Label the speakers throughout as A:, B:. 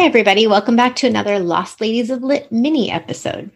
A: Hi, everybody. Welcome back to another Lost Ladies of Lit mini episode.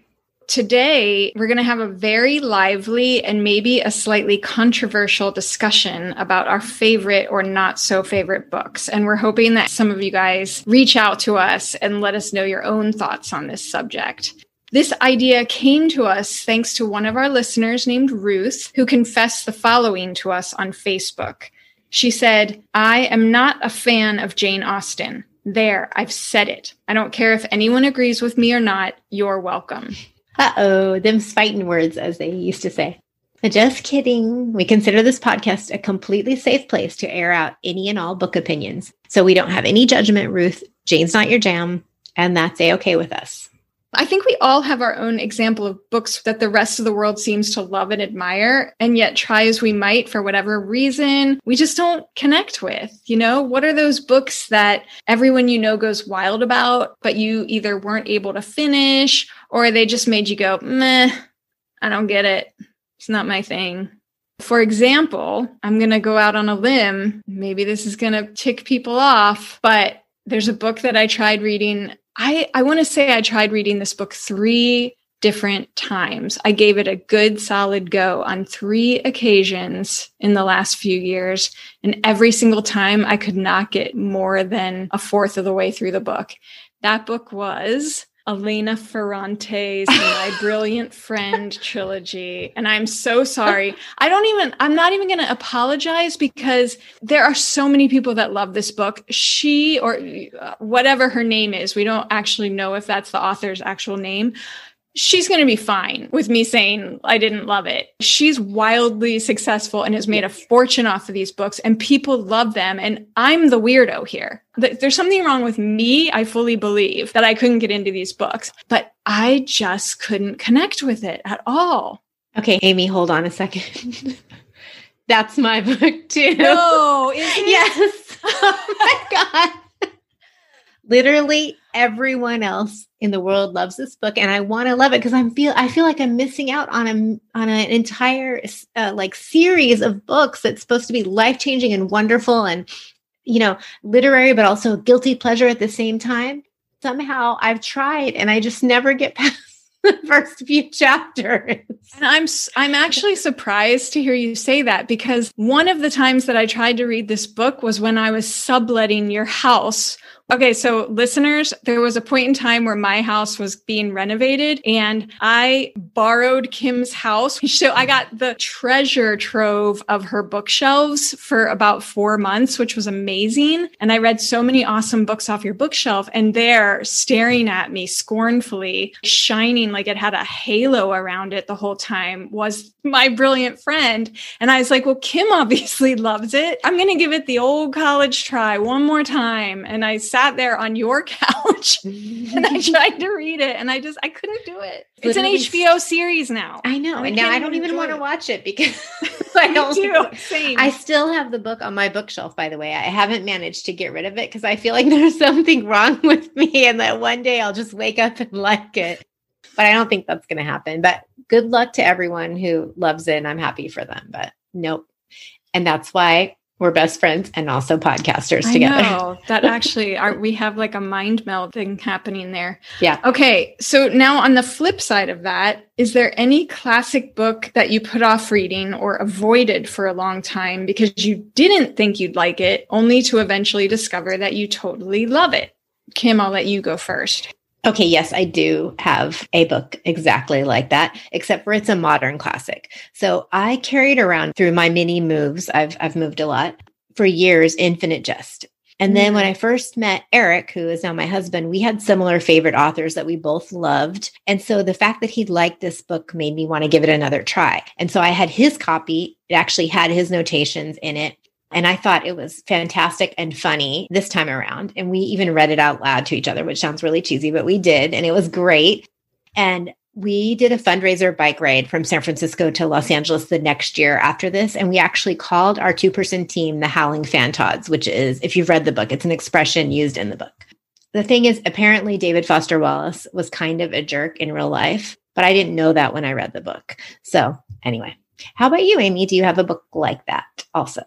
B: Today, we're going to have a very lively and maybe a slightly controversial discussion about our favorite or not so favorite books. And we're hoping that some of you guys reach out to us and let us know your own thoughts on this subject. This idea came to us thanks to one of our listeners named Ruth, who confessed the following to us on Facebook. She said, I am not a fan of Jane Austen. There, I've said it. I don't care if anyone agrees with me or not. You're welcome.
A: Uh oh, them fighting words, as they used to say. Just kidding. We consider this podcast a completely safe place to air out any and all book opinions. So we don't have any judgment, Ruth. Jane's not your jam, and that's a okay with us.
B: I think we all have our own example of books that the rest of the world seems to love and admire, and yet try as we might for whatever reason, we just don't connect with. You know, what are those books that everyone you know goes wild about, but you either weren't able to finish or they just made you go, meh, I don't get it. It's not my thing. For example, I'm going to go out on a limb. Maybe this is going to tick people off, but there's a book that I tried reading. I, I want to say I tried reading this book three different times. I gave it a good solid go on three occasions in the last few years. And every single time I could not get more than a fourth of the way through the book. That book was Elena Ferrante's My Brilliant Friend trilogy. And I'm so sorry. I don't even, I'm not even going to apologize because there are so many people that love this book. She, or uh, whatever her name is, we don't actually know if that's the author's actual name she's going to be fine with me saying I didn't love it. She's wildly successful and has made a fortune off of these books, and people love them. And I'm the weirdo here. There's something wrong with me. I fully believe that I couldn't get into these books, but I just couldn't connect with it at all.
A: Okay, Amy, hold on a second. That's my book too.
B: No,
A: yes. Oh my God literally everyone else in the world loves this book and i want to love it because i'm feel i feel like i'm missing out on a on an entire uh, like series of books that's supposed to be life changing and wonderful and you know literary but also guilty pleasure at the same time somehow i've tried and i just never get past the first few chapters.
B: And I'm I'm actually surprised to hear you say that because one of the times that I tried to read this book was when I was subletting your house Okay, so listeners, there was a point in time where my house was being renovated and I borrowed Kim's house. So I got the treasure trove of her bookshelves for about four months, which was amazing. And I read so many awesome books off your bookshelf and there staring at me scornfully, shining like it had a halo around it the whole time was my brilliant friend. And I was like, well, Kim obviously loves it. I'm going to give it the old college try one more time. And I sat there on your couch and I tried to read it and I just I couldn't do it. It's an HBO series now.
A: I know. And, and now I don't even want to watch it because I don't
B: do. Same.
A: I still have the book on my bookshelf, by the way. I haven't managed to get rid of it because I feel like there's something wrong with me and that one day I'll just wake up and like it. But I don't think that's going to happen. But good luck to everyone who loves it. And I'm happy for them. But nope. And that's why we're best friends and also podcasters together.
B: Know, that actually are we have like a mind meld thing happening there.
A: Yeah.
B: Okay. So now on the flip side of that, is there any classic book that you put off reading or avoided for a long time because you didn't think you'd like it, only to eventually discover that you totally love it? Kim, I'll let you go first.
A: Okay, yes, I do have a book exactly like that, except for it's a modern classic. So I carried around through my mini moves. I've I've moved a lot for years. Infinite Jest. And then when. I mm-hmm. first met Eric, who is now my husband, we had similar favorite authors that we both loved. And so the fact that he liked this book made me want to give it another try. And so I had his copy. It actually had his notations in it. And I thought it was fantastic and funny this time around. And we even read it out loud to each other, which sounds really cheesy, but we did. And it was great. And we did a fundraiser bike ride from San Francisco to Los Angeles the next year after this. And we actually called our two person team the Howling Fantods, which is, if you've read the book, it's an expression used in the book. The thing is, apparently, David Foster Wallace was kind of a jerk in real life, but I didn't know that when I read the book. So, anyway, how about you, Amy? Do you have a book like that also?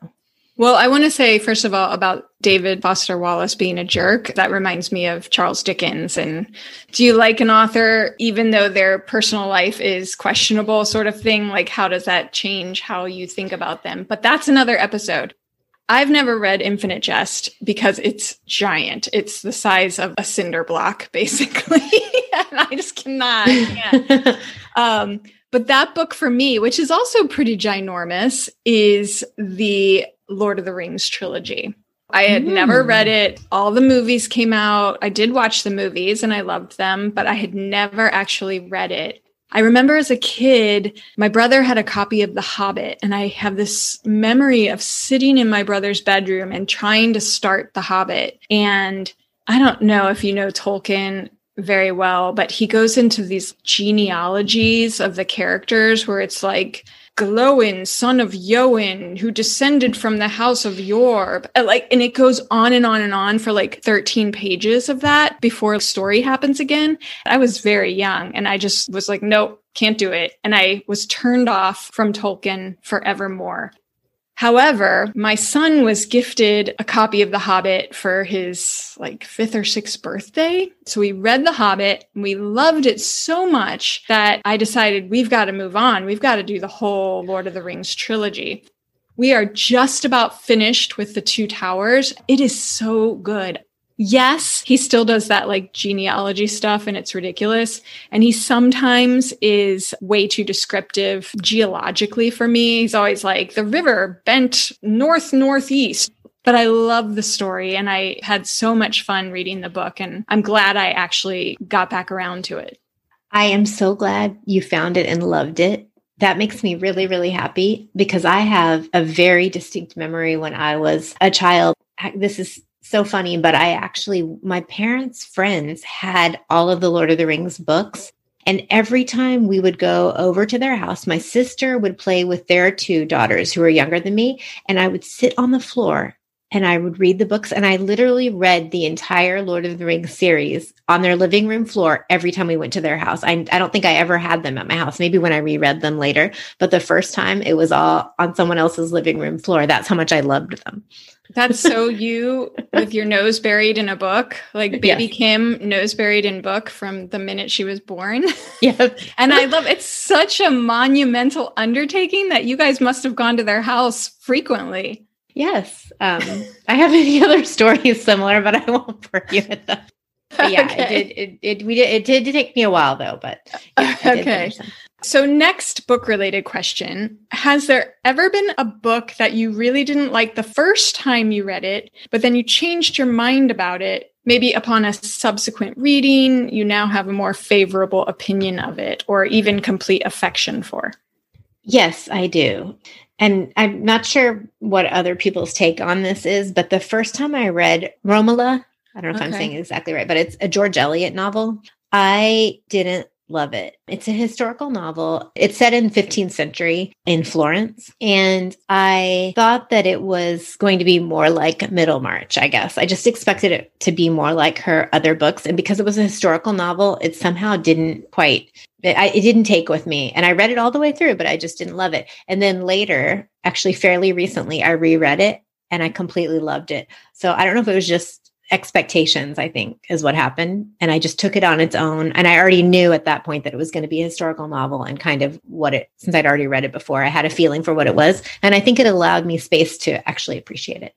B: Well, I want to say, first of all, about David Foster Wallace being a jerk. That reminds me of Charles Dickens. And do you like an author, even though their personal life is questionable, sort of thing? Like, how does that change how you think about them? But that's another episode. I've never read Infinite Jest because it's giant. It's the size of a cinder block, basically. and I just cannot. Um, but that book for me, which is also pretty ginormous, is the Lord of the Rings trilogy. I had mm. never read it. All the movies came out. I did watch the movies and I loved them, but I had never actually read it. I remember as a kid, my brother had a copy of The Hobbit, and I have this memory of sitting in my brother's bedroom and trying to start The Hobbit. And I don't know if you know Tolkien very well, but he goes into these genealogies of the characters where it's like, Glowin, son of Yoin, who descended from the house of Yorb. Like, and it goes on and on and on for like 13 pages of that before the story happens again. I was very young and I just was like, nope, can't do it. And I was turned off from Tolkien forevermore. However, my son was gifted a copy of The Hobbit for his like fifth or sixth birthday. So we read The Hobbit and we loved it so much that I decided we've got to move on. We've got to do the whole Lord of the Rings trilogy. We are just about finished with the two towers. It is so good. Yes, he still does that like genealogy stuff and it's ridiculous. And he sometimes is way too descriptive geologically for me. He's always like, the river bent north northeast. But I love the story and I had so much fun reading the book. And I'm glad I actually got back around to it.
A: I am so glad you found it and loved it. That makes me really, really happy because I have a very distinct memory when I was a child. This is so funny, but I actually, my parents' friends had all of the Lord of the Rings books. And every time we would go over to their house, my sister would play with their two daughters who were younger than me. And I would sit on the floor and I would read the books. And I literally read the entire Lord of the Rings series on their living room floor every time we went to their house. I, I don't think I ever had them at my house, maybe when I reread them later. But the first time it was all on someone else's living room floor. That's how much I loved them.
B: That's so you with your nose buried in a book, like baby yes. Kim nose buried in book from the minute she was born.
A: Yeah.
B: and I love it's such a monumental undertaking that you guys must have gone to their house frequently.
A: Yes. Um, I have any other stories similar, but I won't bore you with them. But yeah, okay. it did it, it we did it did take me a while though, but yeah,
B: okay. So, next book related question Has there ever been a book that you really didn't like the first time you read it, but then you changed your mind about it? Maybe upon a subsequent reading, you now have a more favorable opinion of it or even complete affection for?
A: Yes, I do. And I'm not sure what other people's take on this is, but the first time I read Romola, I don't know if okay. I'm saying exactly right, but it's a George Eliot novel. I didn't love it. It's a historical novel. It's set in 15th century in Florence. And I thought that it was going to be more like Middlemarch, I guess. I just expected it to be more like her other books. And because it was a historical novel, it somehow didn't quite, it, I, it didn't take with me. And I read it all the way through, but I just didn't love it. And then later, actually fairly recently, I reread it and I completely loved it. So I don't know if it was just expectations, I think, is what happened. And I just took it on its own. And I already knew at that point that it was going to be a historical novel and kind of what it, since I'd already read it before, I had a feeling for what it was. And I think it allowed me space to actually appreciate it.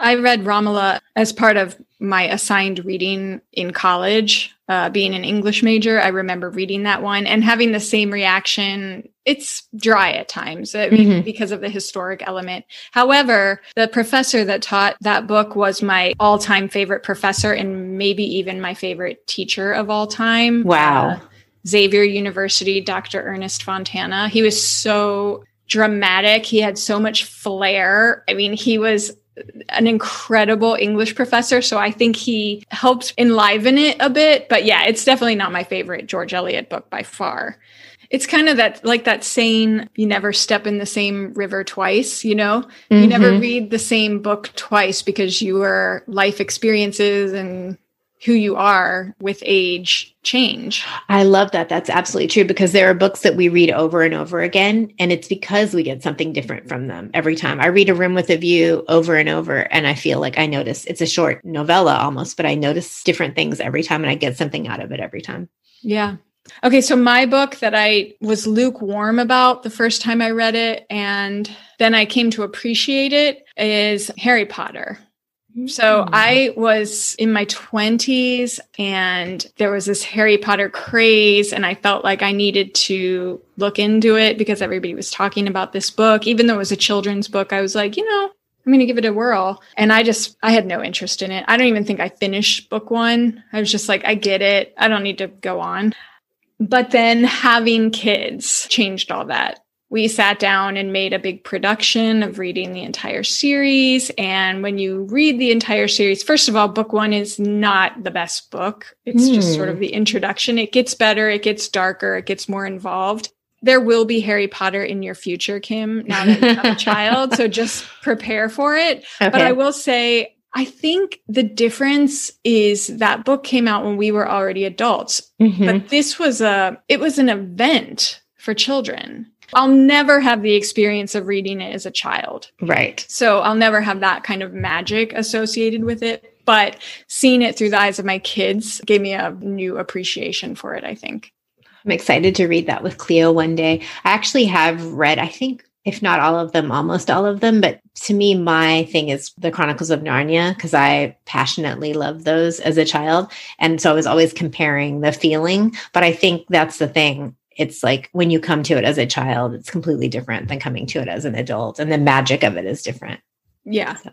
B: I read Romola as part of my assigned reading in college. Uh, being an English major, I remember reading that one and having the same reaction. It's dry at times I mean, mm-hmm. because of the historic element. However, the professor that taught that book was my all time favorite professor and maybe even my favorite teacher of all time.
A: Wow. Uh,
B: Xavier University, Dr. Ernest Fontana. He was so dramatic. He had so much flair. I mean, he was an incredible English professor. So I think he helped enliven it a bit. But yeah, it's definitely not my favorite George Eliot book by far. It's kind of that, like that saying, you never step in the same river twice, you know? Mm-hmm. You never mm-hmm. read the same book twice because your life experiences and who you are with age change.
A: I love that. That's absolutely true because there are books that we read over and over again, and it's because we get something different from them every time. I read A Room with a View over and over, and I feel like I notice it's a short novella almost, but I notice different things every time and I get something out of it every time.
B: Yeah. Okay, so my book that I was lukewarm about the first time I read it and then I came to appreciate it is Harry Potter. So. I was in my 20s and there was this Harry Potter craze and I felt like I needed to look into it because everybody was talking about this book. Even though it was a children's book, I was like, you know, I'm going to give it a whirl. And I just, I had no interest in it. I don't even think I finished book one. I was just like, I get it. I don't need to go on. But then having kids changed all that we sat down and made a big production of reading the entire series. And when you read the entire series, first of all, book one is not the best book. It's mm. just sort of hmm. the introduction. It gets better, it gets darker, it gets more involved. There will be Harry Potter in your future, Kim, now that you have a child. So just prepare for it. Okay. But I will say, I think the difference is that book came out when we were already adults, mm-hmm. but this was a, it was an event for children. I'll never have the experience of reading it as a child.
A: Right.
B: So I'll never have that kind of magic associated with it. But seeing it through the eyes of my kids gave me a new appreciation for it, I think.
A: I'm excited to read that with Cleo one day. I actually have read, I think, if not all of them, almost all of them. But to me, my thing is the Chronicles of Narnia because I passionately loved those as a child. And so I was always comparing the feeling. But I think that's the thing it's like when you come to it as a child, it's completely different than coming to it as an adult. And the magic of it is different.
B: Yeah. So.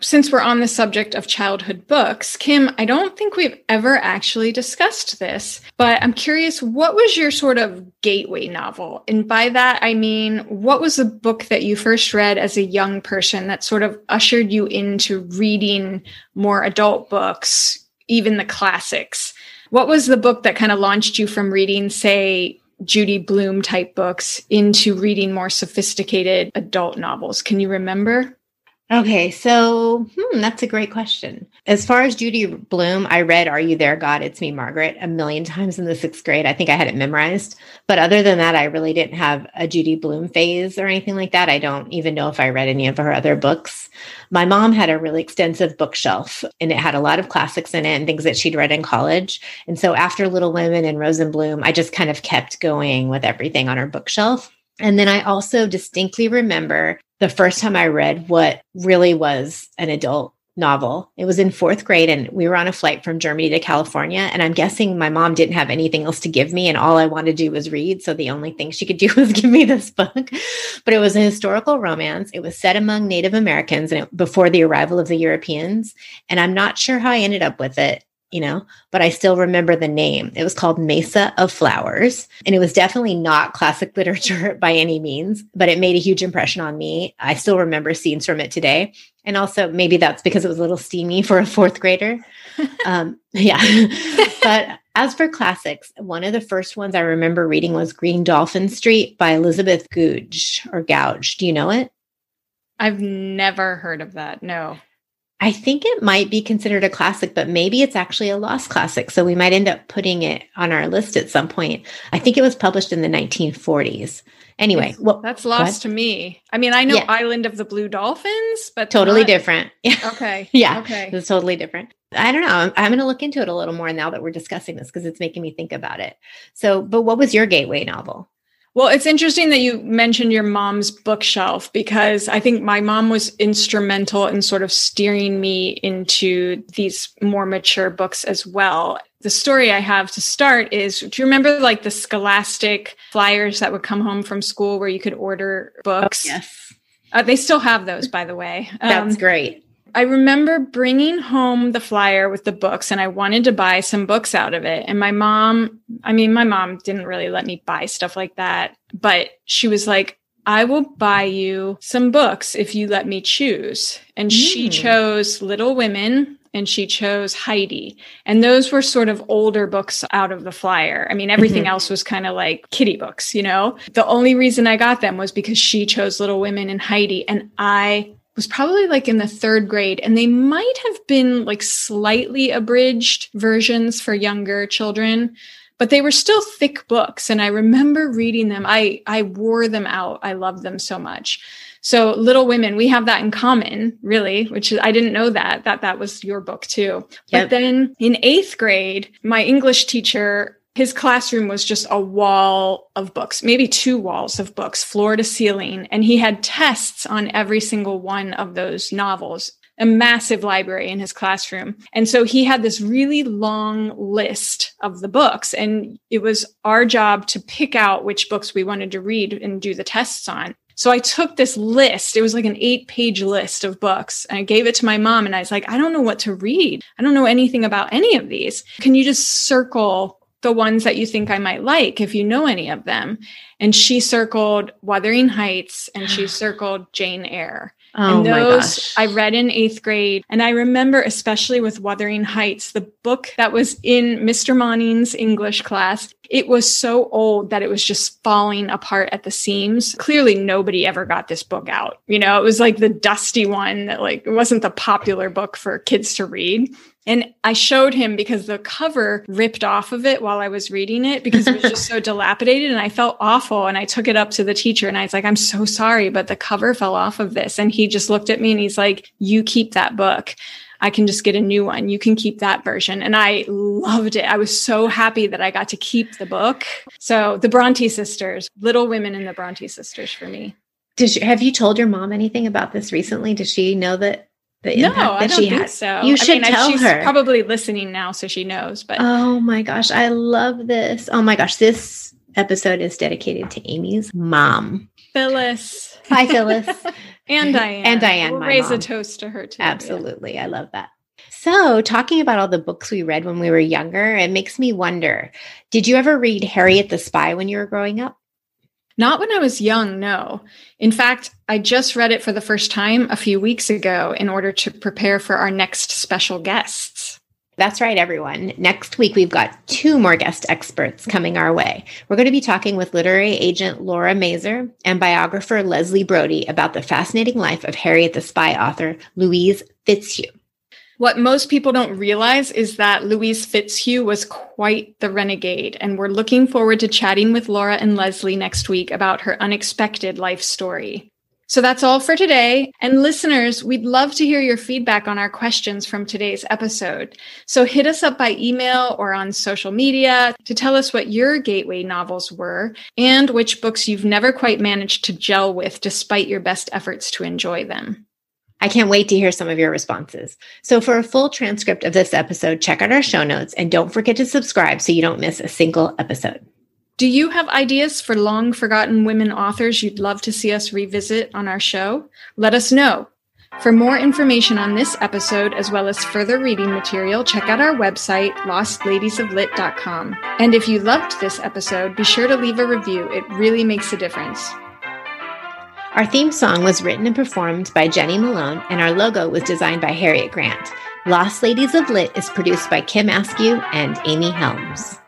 B: Since we're on the subject of childhood books, Kim, I don't think we've ever actually discussed this, but I'm curious, what was your sort of gateway novel? And by that, I mean, what was the book that you first read as a young person that sort of ushered you into reading more adult books, even the classics? What was the book that kind of launched you from reading, say, Judy Blume type books into reading more sophisticated adult novels. Can you remember?
A: Okay, so hmm, that's a great question. As far as Judy Blume, I read Are You There, God? It's Me, Margaret a million times in the sixth grade. I think I had it memorized. But other than that, I really didn't have a Judy Blume phase or anything like that. I don't even know if I read any of her other books. My mom had a really extensive bookshelf and it had a lot of classics in it and things that she'd read in college. And so after Little Women and Rose in Bloom, I just kind of kept going with everything on her bookshelf. And then I also distinctly remember the first time I read what really was an adult novel. It was in fourth grade, and we were on a flight from Germany to California. And I'm guessing my mom didn't have anything else to give me, and all I wanted to do was read. So the only thing she could do was give me this book. But it was a historical romance. It was set among Native Americans and it, before the arrival of the Europeans. And I'm not sure how I ended up with it you know, but I still remember the name. It was called Mesa of Flowers. And it was definitely not classic literature by any means, but it made a huge impression on me. I still remember scenes from it today. And also, maybe that's because it was a little steamy for a fourth grader. um, yeah. but as for classics, one of the first ones I remember reading was Green Dolphin Street by Elizabeth Goudge or Goudge. Do you know it?
B: I've never heard of that. No.
A: I think it might be considered a classic, but maybe it's actually a lost classic. So we might end up putting it on our list at some point. I think it was published in the 1940s. Anyway,
B: well, that's lost to me. I mean, I know yeah. Island of the Blue Dolphins, but
A: totally not... different. Yeah.
B: Okay.
A: yeah.
B: Okay.
A: It's totally different. I don't know. I'm, I'm going to look into it a little more now that we're discussing this because it's making me think about it. So, but what was your gateway novel?
B: Well, it's interesting that you mentioned your mom's bookshelf because I think my mom was instrumental in sort of steering me into these more mature books as well. The story I have to start is do you remember like the scholastic flyers that would come home from school where you could order books?
A: Oh, yes.
B: Uh, they still have those, by the way.
A: That's um, great.
B: I remember bringing home the flyer with the books and I wanted to buy some books out of it. And my mom, I mean, my mom didn't really let me buy stuff like that, but she was like, I will buy you some books if you let me choose. And mm. she chose Little Women and she chose Heidi. And those were sort of older books out of the flyer. I mean, everything mm-hmm. else was kind of like kitty books, you know? The only reason I got them was because she chose Little Women and Heidi. And I was probably like in the third grade, and they might have been like slightly abridged versions for younger children but they were still thick books and i remember reading them. I i wore them out. I loved them so much. So little women we have that in common really which is i didn't know that that that was your book too. Yep. but then in eighth grade my english teacher his classroom was just a wall of books, maybe two walls of books, floor to ceiling. And he had tests on every single one of those novels a massive library in his classroom. And so he had this really long list of the books. And it was our job to pick out which books we wanted to read and do the tests on. So I took this list. It was like an eight page list of books. And I gave it to my mom and I was like, I don't know what to read. I don't know anything about any of these. Can you just circle the ones that you think I might like if you know any of them? And she circled Wuthering Heights and she circled Jane Eyre.
A: Oh and those
B: I read in eighth grade. And I remember, especially with Wuthering Heights, the book that was in Mr. Moning's English class, it was so old that it was just falling apart at the seams. Clearly, nobody ever got this book out. You know, it was like the dusty one that, like, it wasn't the popular book for kids to read. And I showed him because the cover ripped off of it while I was reading it because it was just so dilapidated and I felt awful. And I took it up to the teacher and I was like, I'm so sorry, but the cover fell off of this. And he just looked at me and he's like, You keep that book. I can just get a new one. You can keep that version. And I loved it. I was so happy that I got to keep the book. So the Bronte sisters, Little Women and the Bronte sisters for me.
A: Did you, have you told your mom anything about this recently? Does she know that the
B: no, I don't think so.
A: You should I mean, tell
B: she's
A: her.
B: Probably listening now, so she knows. But
A: oh my gosh, I love this. Oh my gosh, this episode is dedicated to Amy's mom,
B: Phyllis.
A: Hi, Phyllis,
B: and Diane.
A: And Diane.
B: We'll raise
A: mom.
B: a toast to her too.
A: Absolutely, yeah. I love that. So, talking about all the books we read when we were younger, it makes me wonder: Did you ever read Harriet the Spy when you were growing up?
B: Not when I was young, no. In fact, I just read it for the first time a few weeks ago in order to prepare for our next special guests.
A: That's right, everyone. Next week, we've got two more guest experts coming our way. We're going to be talking with literary agent Laura Mazer and biographer Leslie Brody about the fascinating life of Harriet the Spy author Louise Fitzhugh.
B: What most people don't realize is that Louise Fitzhugh was quite the renegade, and we're looking forward to chatting with Laura and Leslie next week about her unexpected life story. So that's all for today. And listeners, we'd love to hear your feedback on our questions from today's episode. So hit us up by email or on social media to tell us what your gateway novels were and which books you've never quite managed to gel with despite your best efforts to enjoy them.
A: I can't wait to hear some of your responses. So, for a full transcript of this episode, check out our show notes and don't forget to subscribe so you don't miss a single episode.
B: Do you have ideas for long forgotten women authors you'd love to see us revisit on our show? Let us know. For more information on this episode, as well as further reading material, check out our website, lostladiesoflit.com. And if you loved this episode, be sure to leave a review. It really makes a difference.
A: Our theme song was written and performed by Jenny Malone, and our logo was designed by Harriet Grant. Lost Ladies of Lit is produced by Kim Askew and Amy Helms.